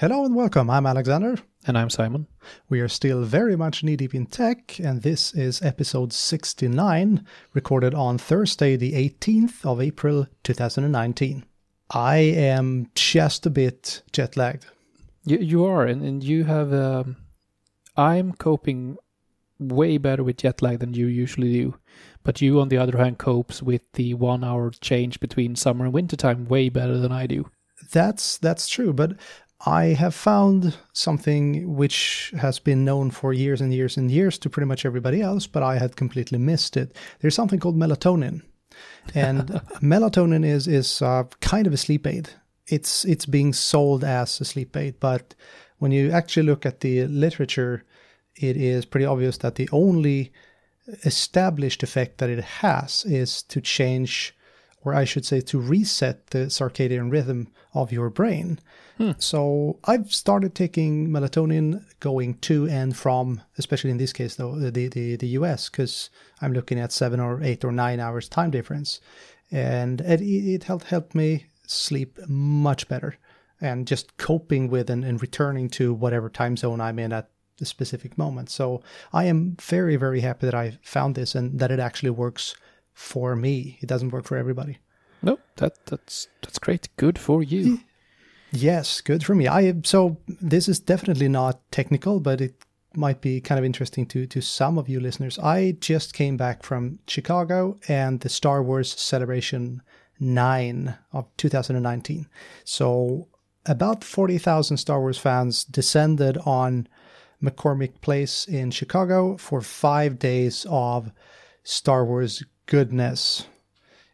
Hello and welcome. I'm Alexander. And I'm Simon. We are still very much knee deep in tech, and this is episode 69, recorded on Thursday, the 18th of April 2019. I am just a bit jet lagged. You, you are, and, and you have. Um, I'm coping way better with jet lag than you usually do. But you, on the other hand, copes with the one hour change between summer and winter time way better than I do. That's that's true, but I have found something which has been known for years and years and years to pretty much everybody else, but I had completely missed it. There's something called melatonin, and melatonin is is uh, kind of a sleep aid. It's it's being sold as a sleep aid, but when you actually look at the literature, it is pretty obvious that the only established effect that it has is to change or I should say to reset the circadian rhythm of your brain. Hmm. So I've started taking melatonin going to and from, especially in this case though, the the, the US, because I'm looking at seven or eight or nine hours time difference, and it, it helped helped me sleep much better and just coping with and, and returning to whatever time zone I'm in at the specific moment. So I am very very happy that I found this and that it actually works for me. It doesn't work for everybody. No, that that's that's great. Good for you. Yes, good for me. I so this is definitely not technical, but it might be kind of interesting to to some of you listeners. I just came back from Chicago and the Star Wars Celebration 9 of 2019. So about 40,000 Star Wars fans descended on McCormick Place in Chicago for 5 days of Star Wars goodness.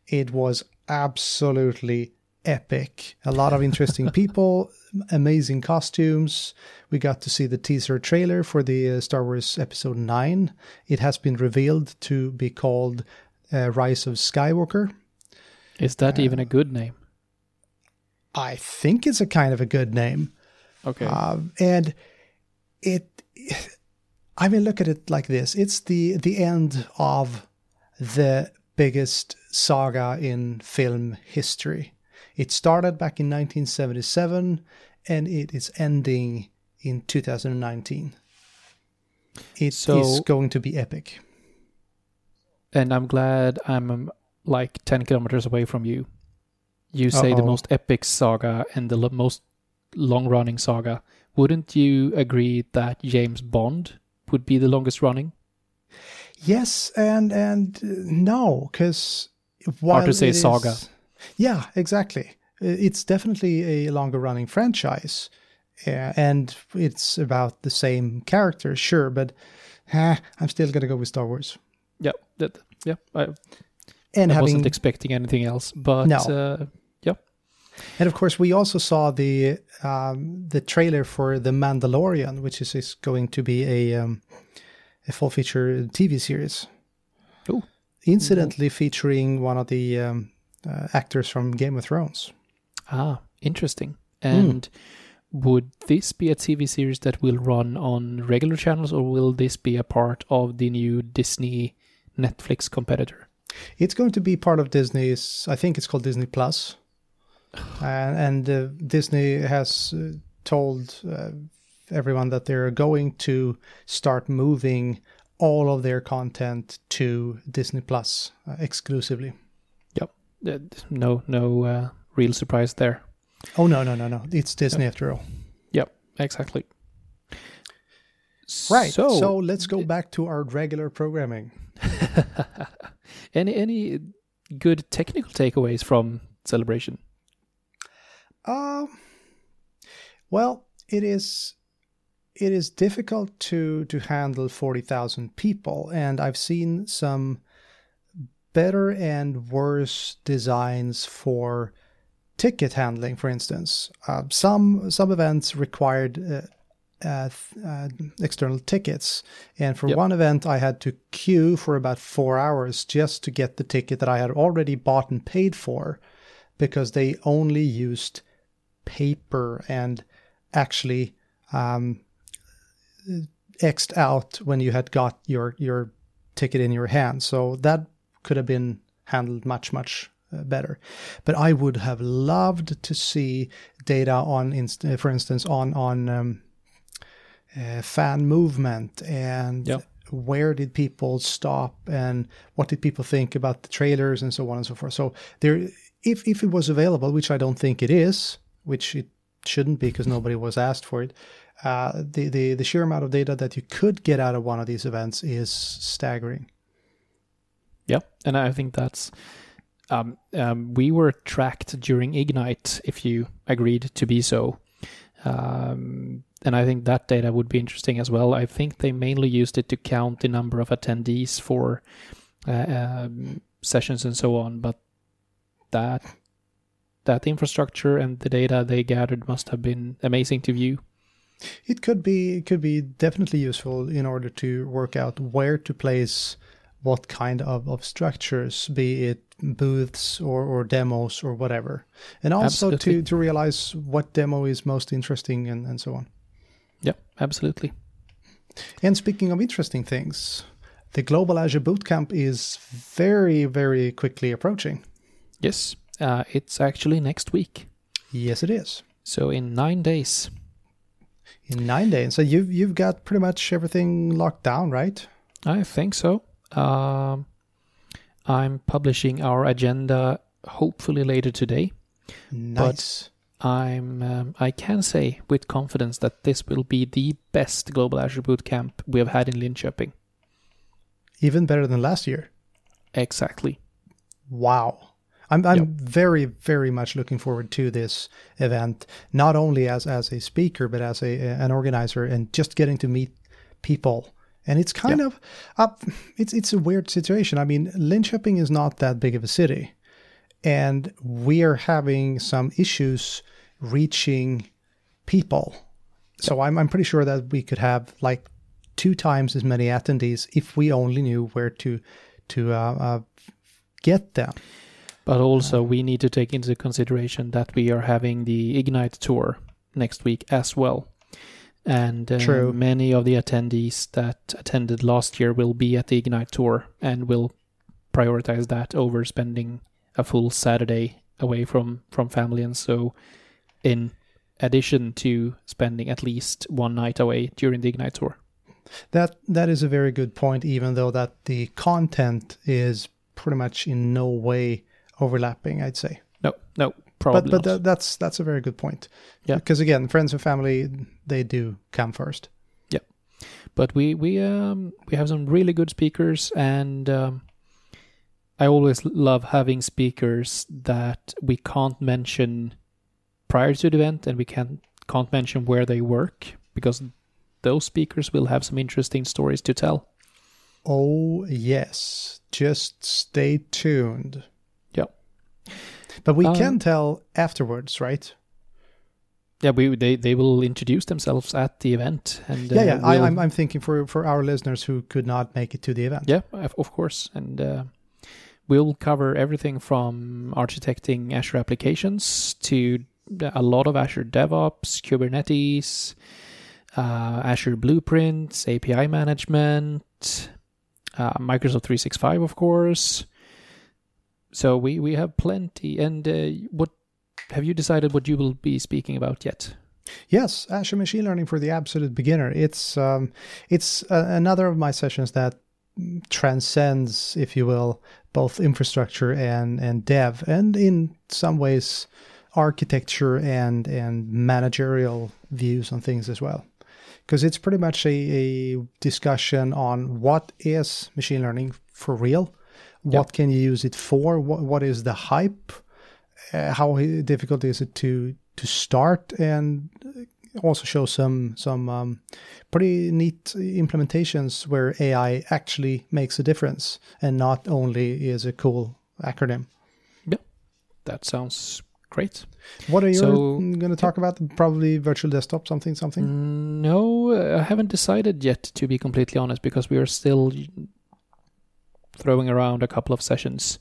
It was absolutely epic. A lot of interesting people, amazing costumes. We got to see the teaser trailer for the uh, Star Wars Episode 9. It has been revealed to be called uh, Rise of Skywalker. Is that uh, even a good name? I think it's a kind of a good name. Okay. Uh, and it, I mean, look at it like this it's the, the end of the biggest saga in film history. It started back in 1977 and it is ending in 2019. It so, is going to be epic. And I'm glad I'm um, like 10 kilometers away from you. You say Uh-oh. the most epic saga and the lo- most long running saga. Wouldn't you agree that James Bond would be the longest running? Yes and and uh, no, because hard to say saga. Is, yeah, exactly. It's definitely a longer running franchise, uh, and it's about the same characters, sure, but uh, I'm still gonna go with Star Wars. Yeah, that, yeah. I, and I having, wasn't expecting anything else, but no. Uh, yeah. And of course, we also saw the um, the trailer for the Mandalorian, which is, is going to be a um, a full feature TV series. Oh, incidentally featuring one of the um, uh, actors from Game of Thrones. Ah, interesting. And mm. would this be a TV series that will run on regular channels, or will this be a part of the new Disney Netflix competitor? It's going to be part of Disney's. I think it's called Disney Plus, uh, and uh, Disney has uh, told uh, everyone that they're going to start moving all of their content to Disney Plus uh, exclusively. Yep. Uh, no, no uh, real surprise there. Oh no, no, no, no! It's Disney yep. after all. Yep, exactly. Right. So, so let's go back to our regular programming. any any good technical takeaways from celebration? Um. Well, it is it is difficult to to handle 40,000 people and I've seen some better and worse designs for ticket handling for instance uh, some some events required uh, uh, uh external tickets and for yep. one event I had to queue for about 4 hours just to get the ticket that I had already bought and paid for because they only used paper and actually um, xed out when you had got your your ticket in your hand. So that could have been handled much much uh, better. But I would have loved to see data on, inst- for instance, on on um, uh, fan movement and Yep. where did people stop and what did people think about the trailers and so on and so forth. So there, if if it was available, which I don't think it is, which it shouldn't be because nobody was asked for it. Uh, the, the the sheer amount of data that you could get out of one of these events is staggering. Yeah, and I think that's um, um, we were tracked during Ignite, if you agreed to be so. Um, and I think that data would be interesting as well. I think they mainly used it to count the number of attendees for uh, um, sessions and so on. But that that infrastructure and the data they gathered must have been amazing to view. It could be it could be definitely useful in order to work out where to place what kind of, of structures, be it booths or, or demos or whatever. And also Absolutely. to, to realize what demo is most interesting and, and so on. Yeah, absolutely. And speaking of interesting things, the Global Azure Bootcamp is very, very quickly approaching. Yes, uh, it's actually next week. Yes, it is. So in nine days. In nine days. So you've you've got pretty much everything locked down, right? I think so. Um, I'm publishing our agenda hopefully later today. Nice. I'm um, I can say with confidence that this will be the best global Azure bootcamp we have had in Linköping. Even better than last year. Exactly. Wow. I'm I'm Yep. very very much looking forward to this event, not only as as a speaker but as a an organizer and just getting to meet people. And it's kind of up it's it's a weird situation. I mean, Linköping is not that big of a city. And we are having some issues reaching people. So I'm I'm pretty sure that we could have like two times as many attendees if we only knew where to to uh, uh, get them. But also we need to take into consideration that we are having the Ignite tour next week as well. And uh, many of the attendees that attended last year will be at the Ignite tour and will prioritize that over spending a full Saturday away from from family and so in addition to spending at least one night away during the Ignite tour. That that is a very good point, even though that the content is pretty much in no way overlapping, I'd say. No, no, probably but but tha- that's that's a very good point. Yeah. Because again, friends and family they do come first. Yeah. but we we um we have some really good speakers and um, I always love having speakers that we can't mention prior to the event and we can't can't mention where they work because those speakers will have some interesting stories to tell. Oh yes, just stay tuned. But we Um, can tell afterwards, right? Yeah, we they, they will introduce themselves at the event and yeah, uh, yeah. I, we'll- I'm I'm thinking for for our listeners who could not make it to the event. Yeah, of of course. And uh, we'll cover everything from architecting Azure applications to a lot of Azure DevOps, Kubernetes, uh, Azure Blueprints, API management, uh, Microsoft 365, of course. So we, we have plenty. And uh, what have you decided what you will be speaking about yet? Yes, Azure Machine Learning for the absolute beginner. It's um, it's uh, another of my sessions that transcends, if you will, both infrastructure and and dev, and in some ways, architecture and and managerial views on things as well. Because it's pretty much a, a discussion on what is machine learning for real, what can you use it for, what what is the hype, uh, how difficult is it to to start and also show some some um, pretty neat implementations where AI actually makes a difference and not only is a cool acronym. Yeah, that sounds great. What are you So- going to talk about? Probably virtual desktop, something, something. Mm, No, uh, I haven't decided yet, to be completely honest, because we are still throwing around a couple of sessions.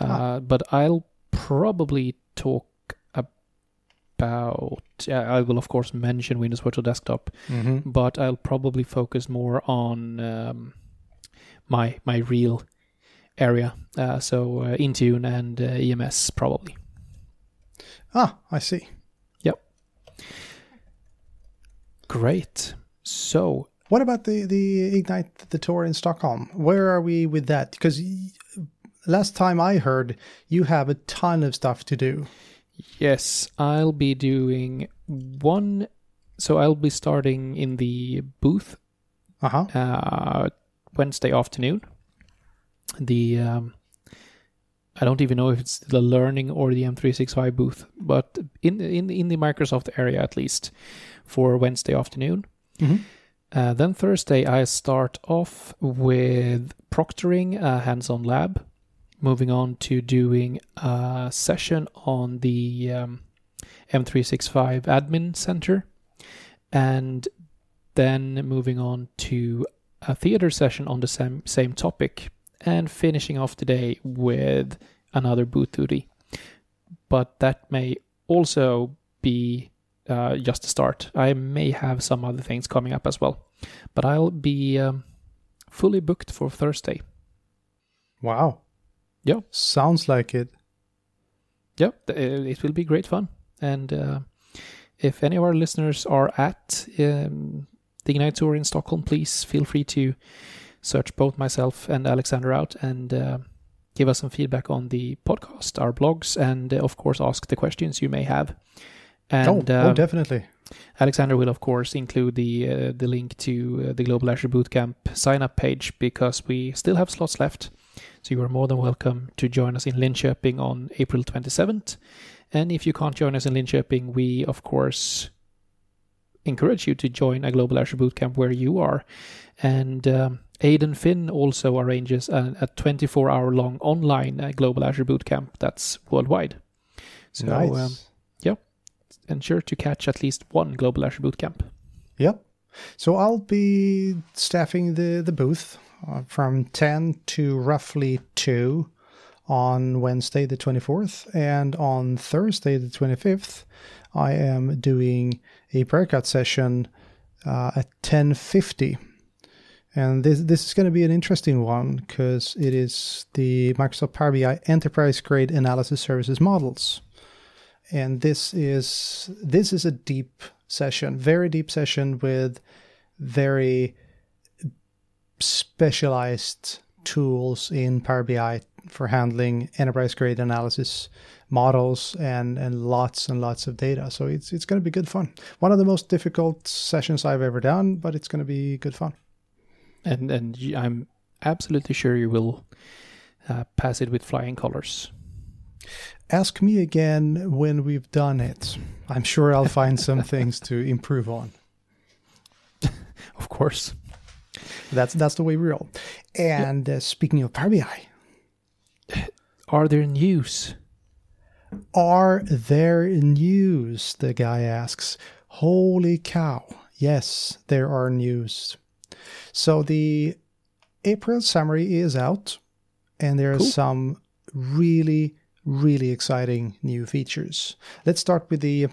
Uh, Ah. But I'll probably talk about. Yeah, I will of course mention Windows Virtual Desktop, Mm-hmm. but I'll probably focus more on um, my my real area. Uh, so uh, Intune and uh, EMS probably. Ah, I see. Yep. Great. So, what about the the Ignite the tour in Stockholm? Where are we with that? Because last time I heard, you have a ton of stuff to do. Yes, I'll be doing one. So I'll be starting in the booth uh-huh. uh, Wednesday afternoon. The um, I don't even know if it's the learning or the M365 booth, but in in in the Microsoft area at least for Wednesday afternoon. Mm-hmm. Uh, then Thursday I start off with proctoring a hands-on lab, moving on to doing a session on the um, M365 Admin Center, and then moving on to a theater session on the same same topic, and finishing off the day with another booth duty. But that may also be uh, just to start. I may have some other things coming up as well, but I'll be um, fully booked for Thursday. Wow. Yeah. Sounds like it. Yeah, uh, it will be great fun. And uh, if any of our listeners are at um, the Ignite Tour in Stockholm, please feel free to search both myself and Alexander out and uh, give us some feedback on the podcast, our blogs, and uh, of course ask the questions you may have. And, oh, oh, definitely. Alexander will, of course, include the uh, the link to uh, the Global Azure Bootcamp sign up page because we still have slots left. So you are more than welcome to join us in Linköping on April 27th. And if you can't join us in Linköping, we, of course, encourage you to join a Global Azure Bootcamp where you are. And um, Aidan Finn also arranges a 24 hour long online uh, Global Azure Bootcamp that's worldwide. So, nice. um, ensure to catch at least one Global Azure Bootcamp. Yep. So I'll be staffing the, the booth uh, from 10 to roughly 2 on Wednesday, the 24th. And on Thursday, the 25th, I am doing a breakout session uh, at 1050 and this this is going to be an interesting one because it is the Microsoft Power BI enterprise grade analysis services models. And this is this is a deep session, very deep session with very specialized tools in Power BI for handling enterprise grade analysis models and and lots and lots of data. So it's it's going to be good fun. One of the most difficult sessions I've ever done, but it's going to be good fun and and I'm absolutely sure you will uh, pass it with flying colors. Ask me again when we've done it. I'm sure I'll find some things to improve on. of course. That's that's the way we roll. And uh, speaking of Power BI, are there news? Are there news? The guy asks. Holy cow! Yes, there are news. So the April summary is out, and there are cool. some really, really exciting new features. Let's start with the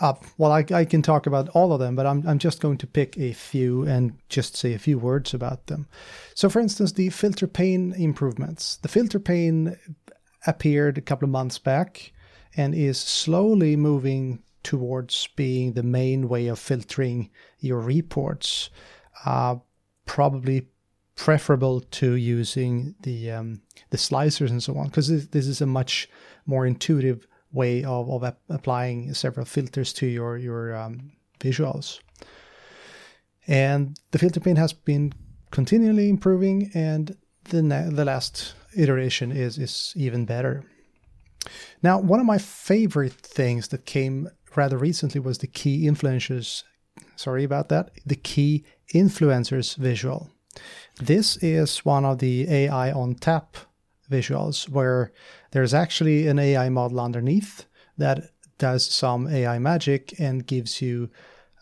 uh, well, I, I, can talk about all of them, but I'm, I'm just going to pick a few and just say a few words about them. So, for instance, the filter pane improvements. The filter pane appeared a couple of months back and is slowly moving towards being the main way of filtering your reports uh, probably preferable to using the um, the slicers and so on because this, this, is a much more intuitive way of, of ap- applying several filters to your your um, visuals. And the filter pane has been continually improving, and the na- the last iteration is is even better. Now, one of my favorite things that came rather recently was the key influencers. Sorry about that. The key influencers visual. This is one of the AI on tap visuals where there's actually an AI model underneath that does some AI magic and gives you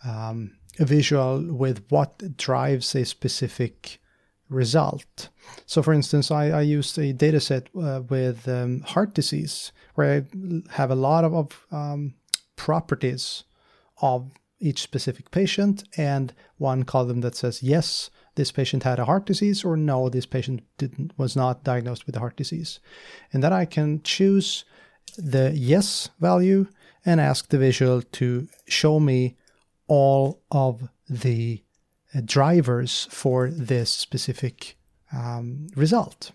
um, a visual with what drives a specific result. So, for instance, I, I used a data set uh, with um, heart disease where I have a lot of, of um, properties of each specific patient and one column that says yes this patient had a heart disease or no, this patient didn't was not diagnosed with a heart disease. And then I can choose the yes value and ask the visual to show me all of the uh, drivers for this specific um, result.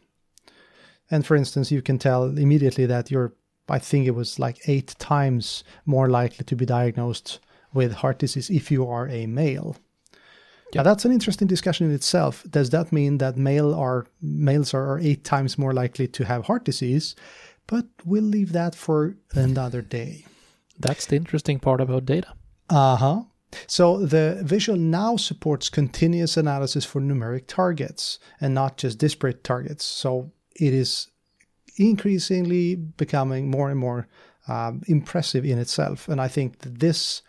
And for instance, you can tell immediately that you're, I think it was like eight times more likely to be diagnosed with heart disease if you are a male. Yeah, that's an interesting discussion in itself. Does that mean that male are males are eight times more likely to have heart disease? But we'll leave that for another day. That's the interesting part about data. Uh huh. So the visual now supports continuous analysis for numeric targets and not just disparate targets. So it is increasingly becoming more and more um, impressive in itself. And I think that this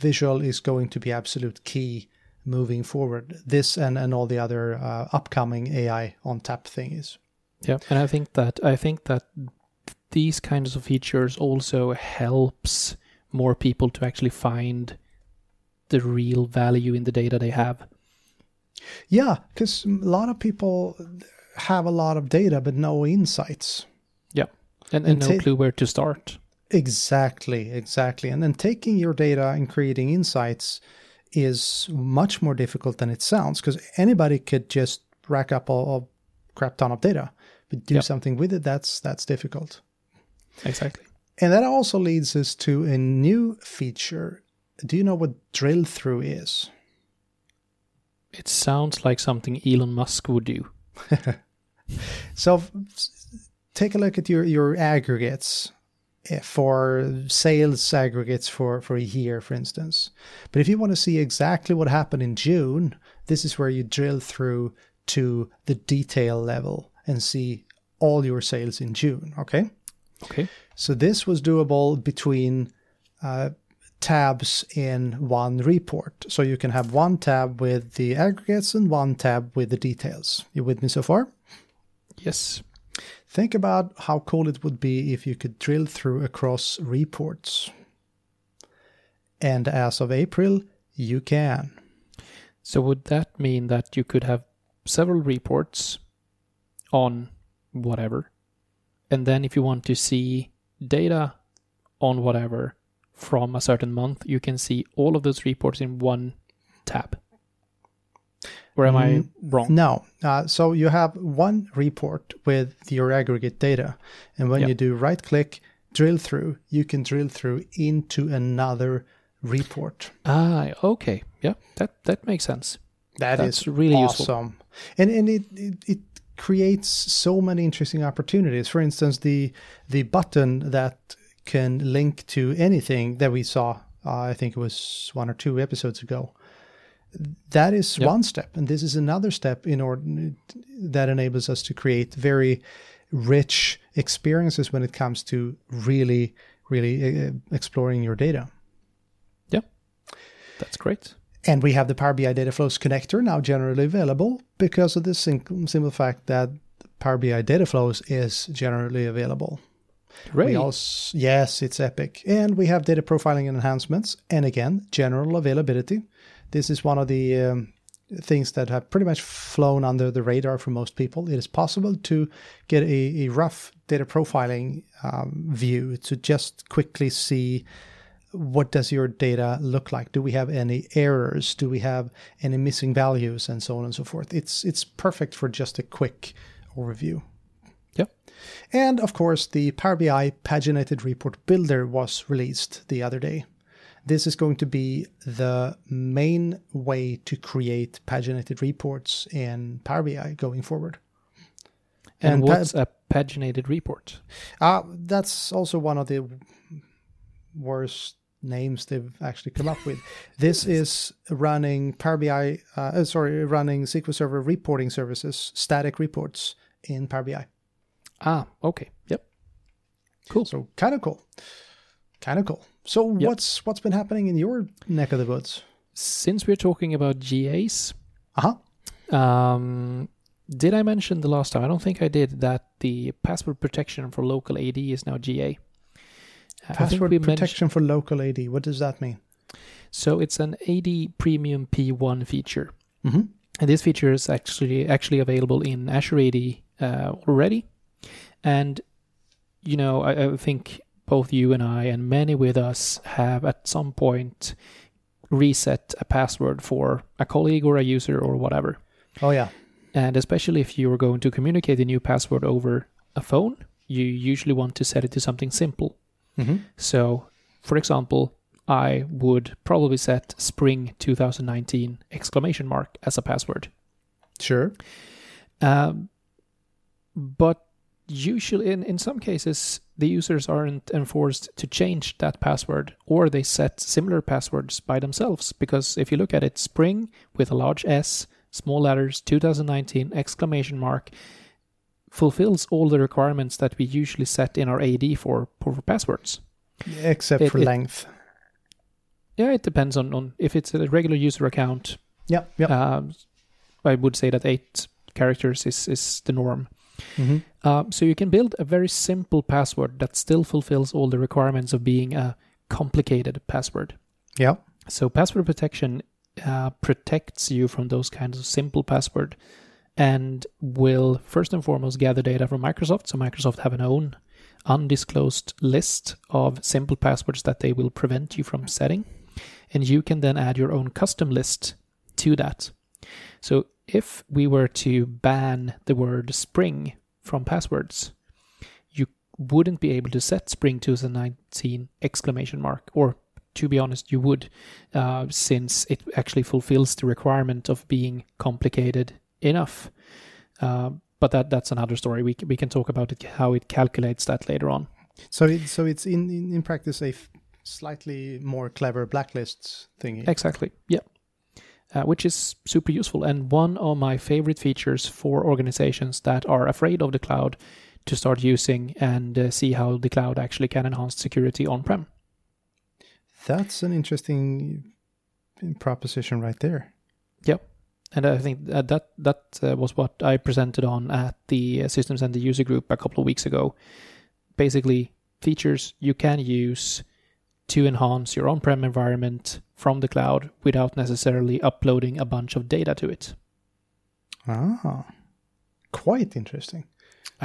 visual is going to be absolute key moving forward. This and, and all the other uh, upcoming AI on tap things. Yeah, and I think that I think that these kinds of features also helps more people to actually find the real value in the data they have. Yeah, because a lot of people have a lot of data but no insights. Yeah, and, and, and no ta- clue where to start. Exactly, exactly. And then taking your data and creating insights is much more difficult than it sounds because anybody could just rack up a, a crap ton of data, but do yep. something with it that's that's difficult. Exactly. And that also leads us to a new feature. Do you know what drill through is? It sounds like something Elon Musk would do. so take a look at your, your aggregates for sales aggregates for, for a year, for instance. But if you want to see exactly what happened in June, this is where you drill through to the detail level and see all your sales in June. Okay. Okay. So this was doable between uh, tabs in one report. So you can have one tab with the aggregates and one tab with the details. You with me so far? Yes. Think about how cool it would be if you could drill through across reports. And as of April, you can. So would that mean that you could have several reports on whatever and then if you want to see data on whatever from a certain month, you can see all of those reports in one tab. Or am mm, I wrong? No. Uh, so you have one report with your aggregate data. And when yep. you do right click, drill through, you can drill through into another report. Ah, okay. Yeah, that, that makes sense. That That's is really awesome. Useful. And, and it, it, it creates so many interesting opportunities. For instance, the the button that can link to anything that we saw, uh, I think it was one or two episodes ago. That is yep. one step, and this is another step in order that enables us to create very rich experiences when it comes to really, really uh, exploring your data. Yeah, that's great. And we have the Power BI Data Flows connector now generally available because of the simple fact that Power BI Data Flows is generally available. We also, yes, it's epic. And we have data profiling and enhancements. And again, general availability. This is one of the um, things that have pretty much flown under the radar for most people. It is possible to get a, a rough data profiling um, view to just quickly see what does your data look like? Do we have any errors? Do we have any missing values and so on and so forth? It's it's perfect for just a quick overview. Yep. And of course, the Power BI paginated report builder was released the other day. This is going to be the main way to create paginated reports in Power BI going forward. And, and what's pa- a paginated report? Uh, that's also one of the worst names they've actually come up with. This is running Power BI, uh, uh, sorry, running SQL Server reporting services, static reports in Power BI. Ah, okay. Yep. Cool. So kind of cool. Kind of cool. So yep. what's what's been happening in your neck of the woods? Since we're talking about GAs, uh-huh. Um, did I mention the last time? I don't think I did that the password protection for local AD is now GA. Password protection for local AD. What does that mean? So it's an AD Premium P1 feature. Mm-hmm. And this feature is actually actually available in Azure AD uh, already. And you know, I, I think both you and I and many with us have at some point reset a password for a colleague or a user or whatever. Oh yeah. And especially if you are going to communicate a new password over a phone, you usually want to set it to something simple. Mm-hmm. So, for example, I would probably set spring 2019 exclamation mark as a password. Sure. Um, but usually, in, in some cases, the users aren't enforced to change that password or they set similar passwords by themselves. Because if you look at it, spring with a large S, small letters, 2019 exclamation mark fulfills all the requirements that we usually set in our AD for, for passwords. Except It- for it- length. Yeah, it depends on, on if it's a regular user account. Yeah. Yeah. Um, I would say that eight characters is, is the norm. Hmm Um, so you can build a very simple password that still fulfills all the requirements of being a complicated password. Yeah. So password protection uh, protects you from those kinds of simple password and will first and foremost gather data from Microsoft. So Microsoft have an own undisclosed list of simple passwords that they will prevent you from setting. And you can then add your own custom list to that. So if we were to ban the word spring from passwords, you wouldn't be able to set spring 2019 exclamation mark or to be honest, you would, uh, since it actually fulfills the requirement of being complicated enough. Uh, but that that's another story. We we can talk about it how it calculates that later on. So it, so it's in, in in practice a f- slightly more clever blacklists thingy. Exactly. Yeah. Uh, which is super useful and one of my favorite features for organizations that are afraid of the cloud to start using and uh, see how the cloud actually can enhance security on prem. That's an interesting proposition right there. Yep. And I think that that, that uh, was what I presented on at the uh, System Center User Group a couple of weeks ago. Basically, features you can use to enhance your on prem environment from the cloud without necessarily uploading a bunch of data to it. Ah, quite interesting.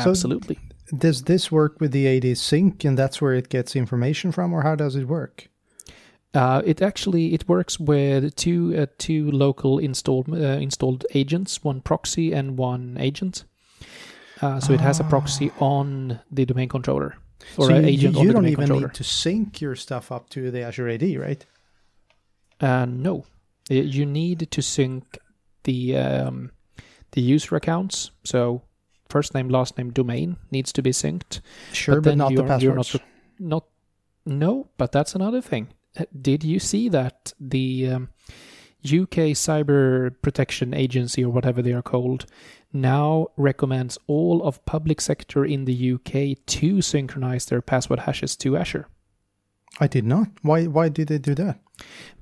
So- Absolutely. Does this work with the AD sync, and that's where it gets information from, or how does it work? Uh, it actually it works with two uh, two local installed uh, installed agents, one proxy and one agent. Uh, so it has a proxy on the domain controller or so you, agent you on don't even controller. need to sync your stuff up to the Azure AD, right? Uh, no, Uh, you need to sync the um, the user accounts. So first name, last name, domain needs to be synced. Sure, but, then not the passwords. not Not no, but that's another thing. Uh, Did you see that the um, UK Cyber Protection Agency or whatever they are called now recommends all of public sector in the UK to synchronize their password hashes to Azure? I did not. Why? Why did they do that?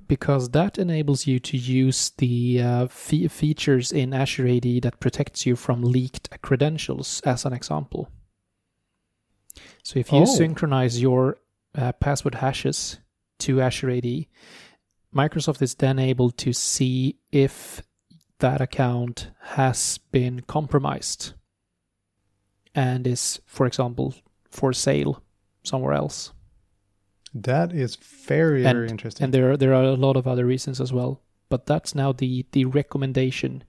because that enables you to use the uh, fe- features in Azure AD that protects you from leaked credentials, as an example. So if you Oh. synchronize your uh, password hashes to Azure AD, Microsoft is then able to see if that account has been compromised and is, for example, for sale somewhere else. That is very, And- very interesting. and there are, there are a lot of other reasons as well but that's now the the recommendation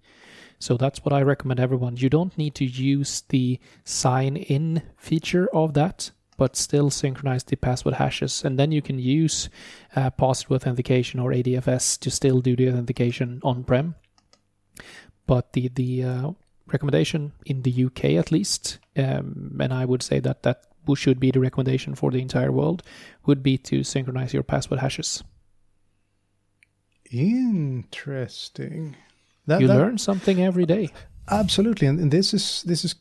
so that's what i recommend everyone you don't need to use the sign in feature of that but still synchronize the password hashes and then you can use uh, pass-through authentication or adfs to still do the authentication on prem but the the uh, recommendation in the uk at least um, and i would say that that should be the recommendation for the entire world would be to synchronize your password hashes Interesting. That, you that- learn something every day. absolutely, and, and this is this is.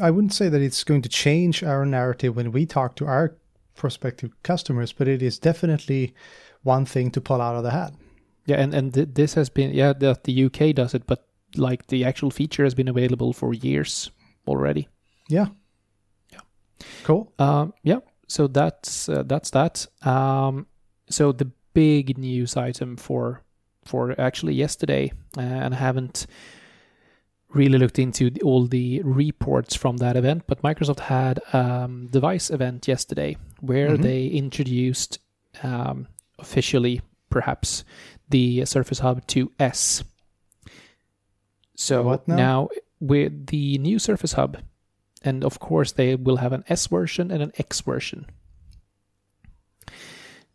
I wouldn't say that it's going to change our narrative when we talk to our prospective customers, but it is definitely one thing to pull out of the hat. Yeah, and and th- this has been yeah that the UK does it, but like the actual feature has been available for years already. Yeah. Yeah. Cool. Um, yeah, so that's uh, that's that. Um, so the big news item for for actually yesterday, uh, and I haven't really looked into the, all the reports from that event, but Microsoft had a um, device event yesterday where mm-hmm. they introduced um, officially, perhaps, the Surface Hub 2S. So now? now with the new Surface Hub, and of course they will have an S version and an X version.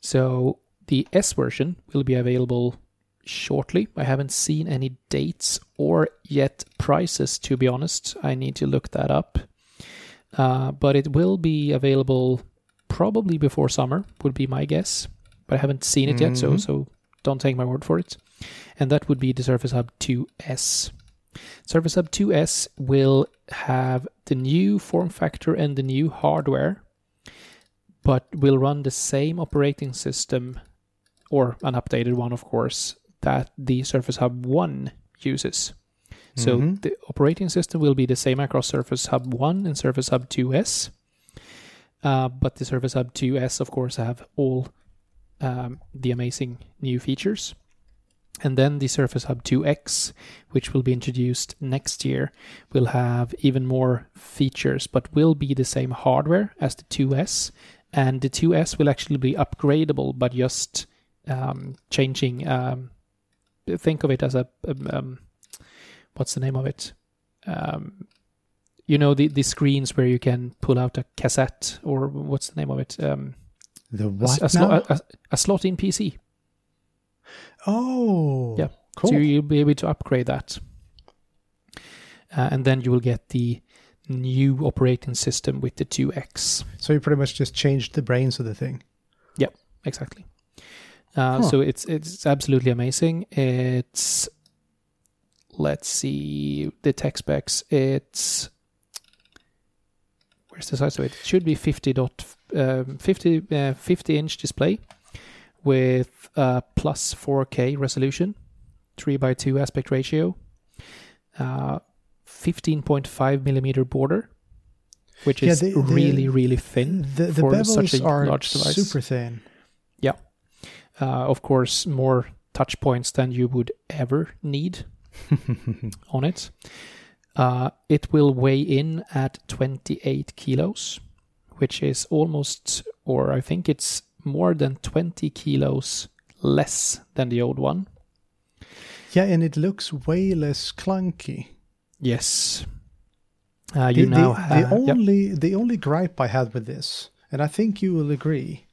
So the S version will be available shortly. I haven't seen any dates or yet prices, to be honest. I need to look that up. Uh, but it will be available probably before summer, would be my guess. But I haven't seen it mm-hmm. yet, so mm-hmm. so don't take my word for it. And that would be the Surface Hub 2S. Surface Hub 2S will have the new form factor and the new hardware, but will run the same operating system, or an updated one, of course, that the Surface Hub 1 uses. So mm-hmm. the operating system will be the same across Surface Hub 1 and Surface Hub 2S. Uh, but the Surface Hub 2S, of course, have all um, the amazing new features. And then the Surface Hub 2X, which will be introduced next year, will have even more features, but will be the same hardware as the 2S. And the 2S will actually be upgradable, but just um, changing um, think of it as a, um, um, what's the name of it? Um, you know the the screens where you can pull out a cassette or what's the name of it? Um, the what? A, a, slot, a, a, slot in PC. Oh, yeah. Cool. So you'll be able to upgrade that, uh, and then you will get the new operating system with the 2X. So you pretty much just changed the brains of the thing. Yep, exactly. Uh, huh. So it's it's absolutely amazing. It's let's see the tech specs. It's where's the size of it? It should be 50 dot um, 50 uh, 50 inch display with uh, plus 4K resolution, three by two aspect ratio, uh, 15.5 millimeter border, which is yeah, the, really really thin the, the for such a large device. Super thin. Uh, of course, more touch points than you would ever need on it. Uh, it will weigh in at 28 kilos, which is almost, or I think it's more than 20 kilos less than the old one. Yeah, and it looks way less clunky. Yes. Uh, you the, now the, have, the only yep. the only gripe I had with this, and I think you will agree,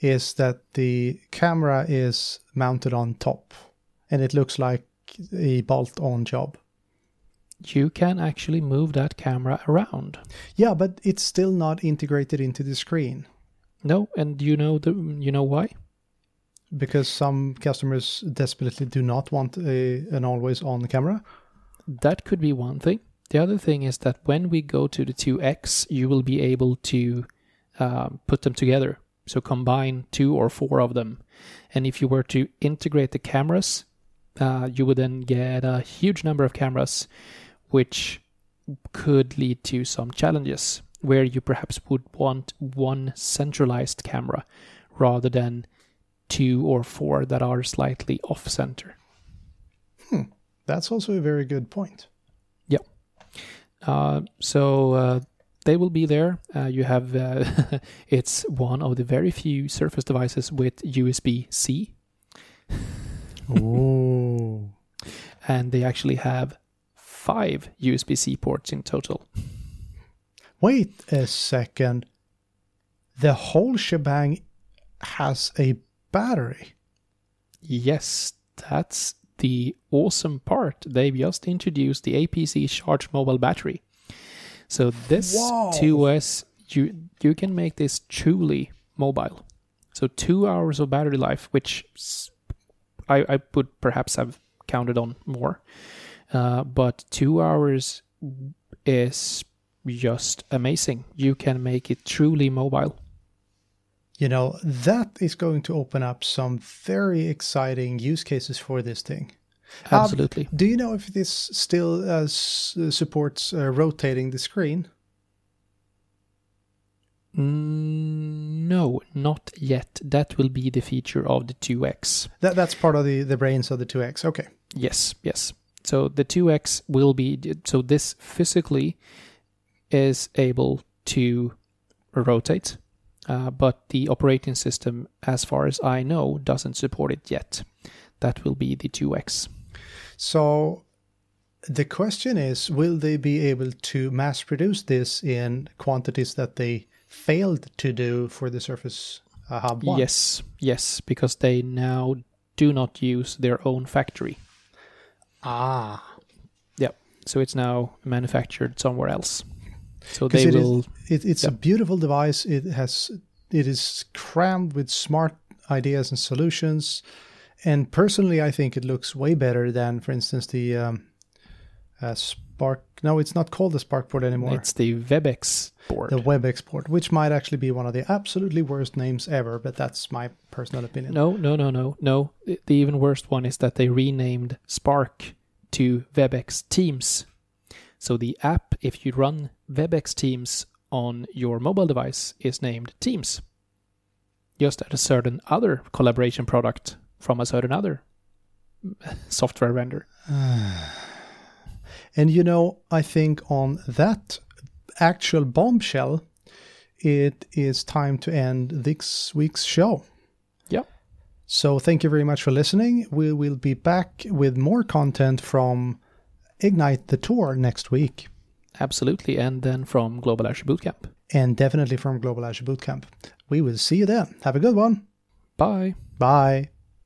is that the camera is mounted on top and it looks like a bolt on job. You can actually move that camera around. Yeah, but it's still not integrated into the screen. No, and you know the you know why? Because some customers desperately do not want a, an always on camera. That could be one thing. The other thing is that when we go to the 2X, you will be able to um, put them together so combine two or four of them. And if you were to integrate the cameras, uh, you would then get a huge number of cameras, which could lead to some challenges where you perhaps would want one centralized camera rather than two or four that are slightly off center. Hmm. That's also a very good point. Yeah. Uh, so uh, they will be there. Uh, you have uh, it's one of the very few Surface devices with USB C. oh. And they actually have five USB C ports in total. Wait a second. The whole shebang has a battery. Yes, that's the awesome part. They've just introduced the APC Charge Mobile Battery. So this Whoa. 2S, you you can make this truly mobile. So two hours of battery life, which I, I would perhaps have counted on more, uh, but two hours is just amazing. You can make it truly mobile. You know, that is going to open up some very exciting use cases for this thing. Absolutely. Um, do you know if this still uh, supports uh, rotating the screen? Mm, no, not yet. That will be the feature of the 2X. That that's part of the the brains of the 2X. Okay. Yes, yes. So the 2X will be so this physically is able to rotate, uh, but the operating system, as far as I know, doesn't support it yet. That will be the 2X. So the question is will they be able to mass produce this in quantities that they failed to do for the Surface uh, Hub 1? Yes, yes, because they now do not use their own factory. Ah. Yeah, so it's now manufactured somewhere else. So they it will. Is, it, it's a beautiful device. It has it is crammed with smart ideas and solutions. And personally, I think it looks way better than, for instance, the um, uh, Spark. No, it's not called the Spark board anymore. It's the WebEx port. The WebEx board, which might actually be one of the absolutely worst names ever, but that's my personal opinion. No, no, no, no, no. The even worst one is that they renamed Spark to WebEx Teams. So the app, if you run WebEx Teams on your mobile device, is named Teams. Just as a certain other collaboration product from a certain other software vendor. and you know, I think on that actual bombshell, it is time to end this week's show. Yep. So thank you very much for listening. We will be back with more content from Ignite the Tour next week. Absolutely. And then from Global Azure Bootcamp. And definitely from Global Azure Bootcamp. We will see you then. Have a good one. Bye. Bye.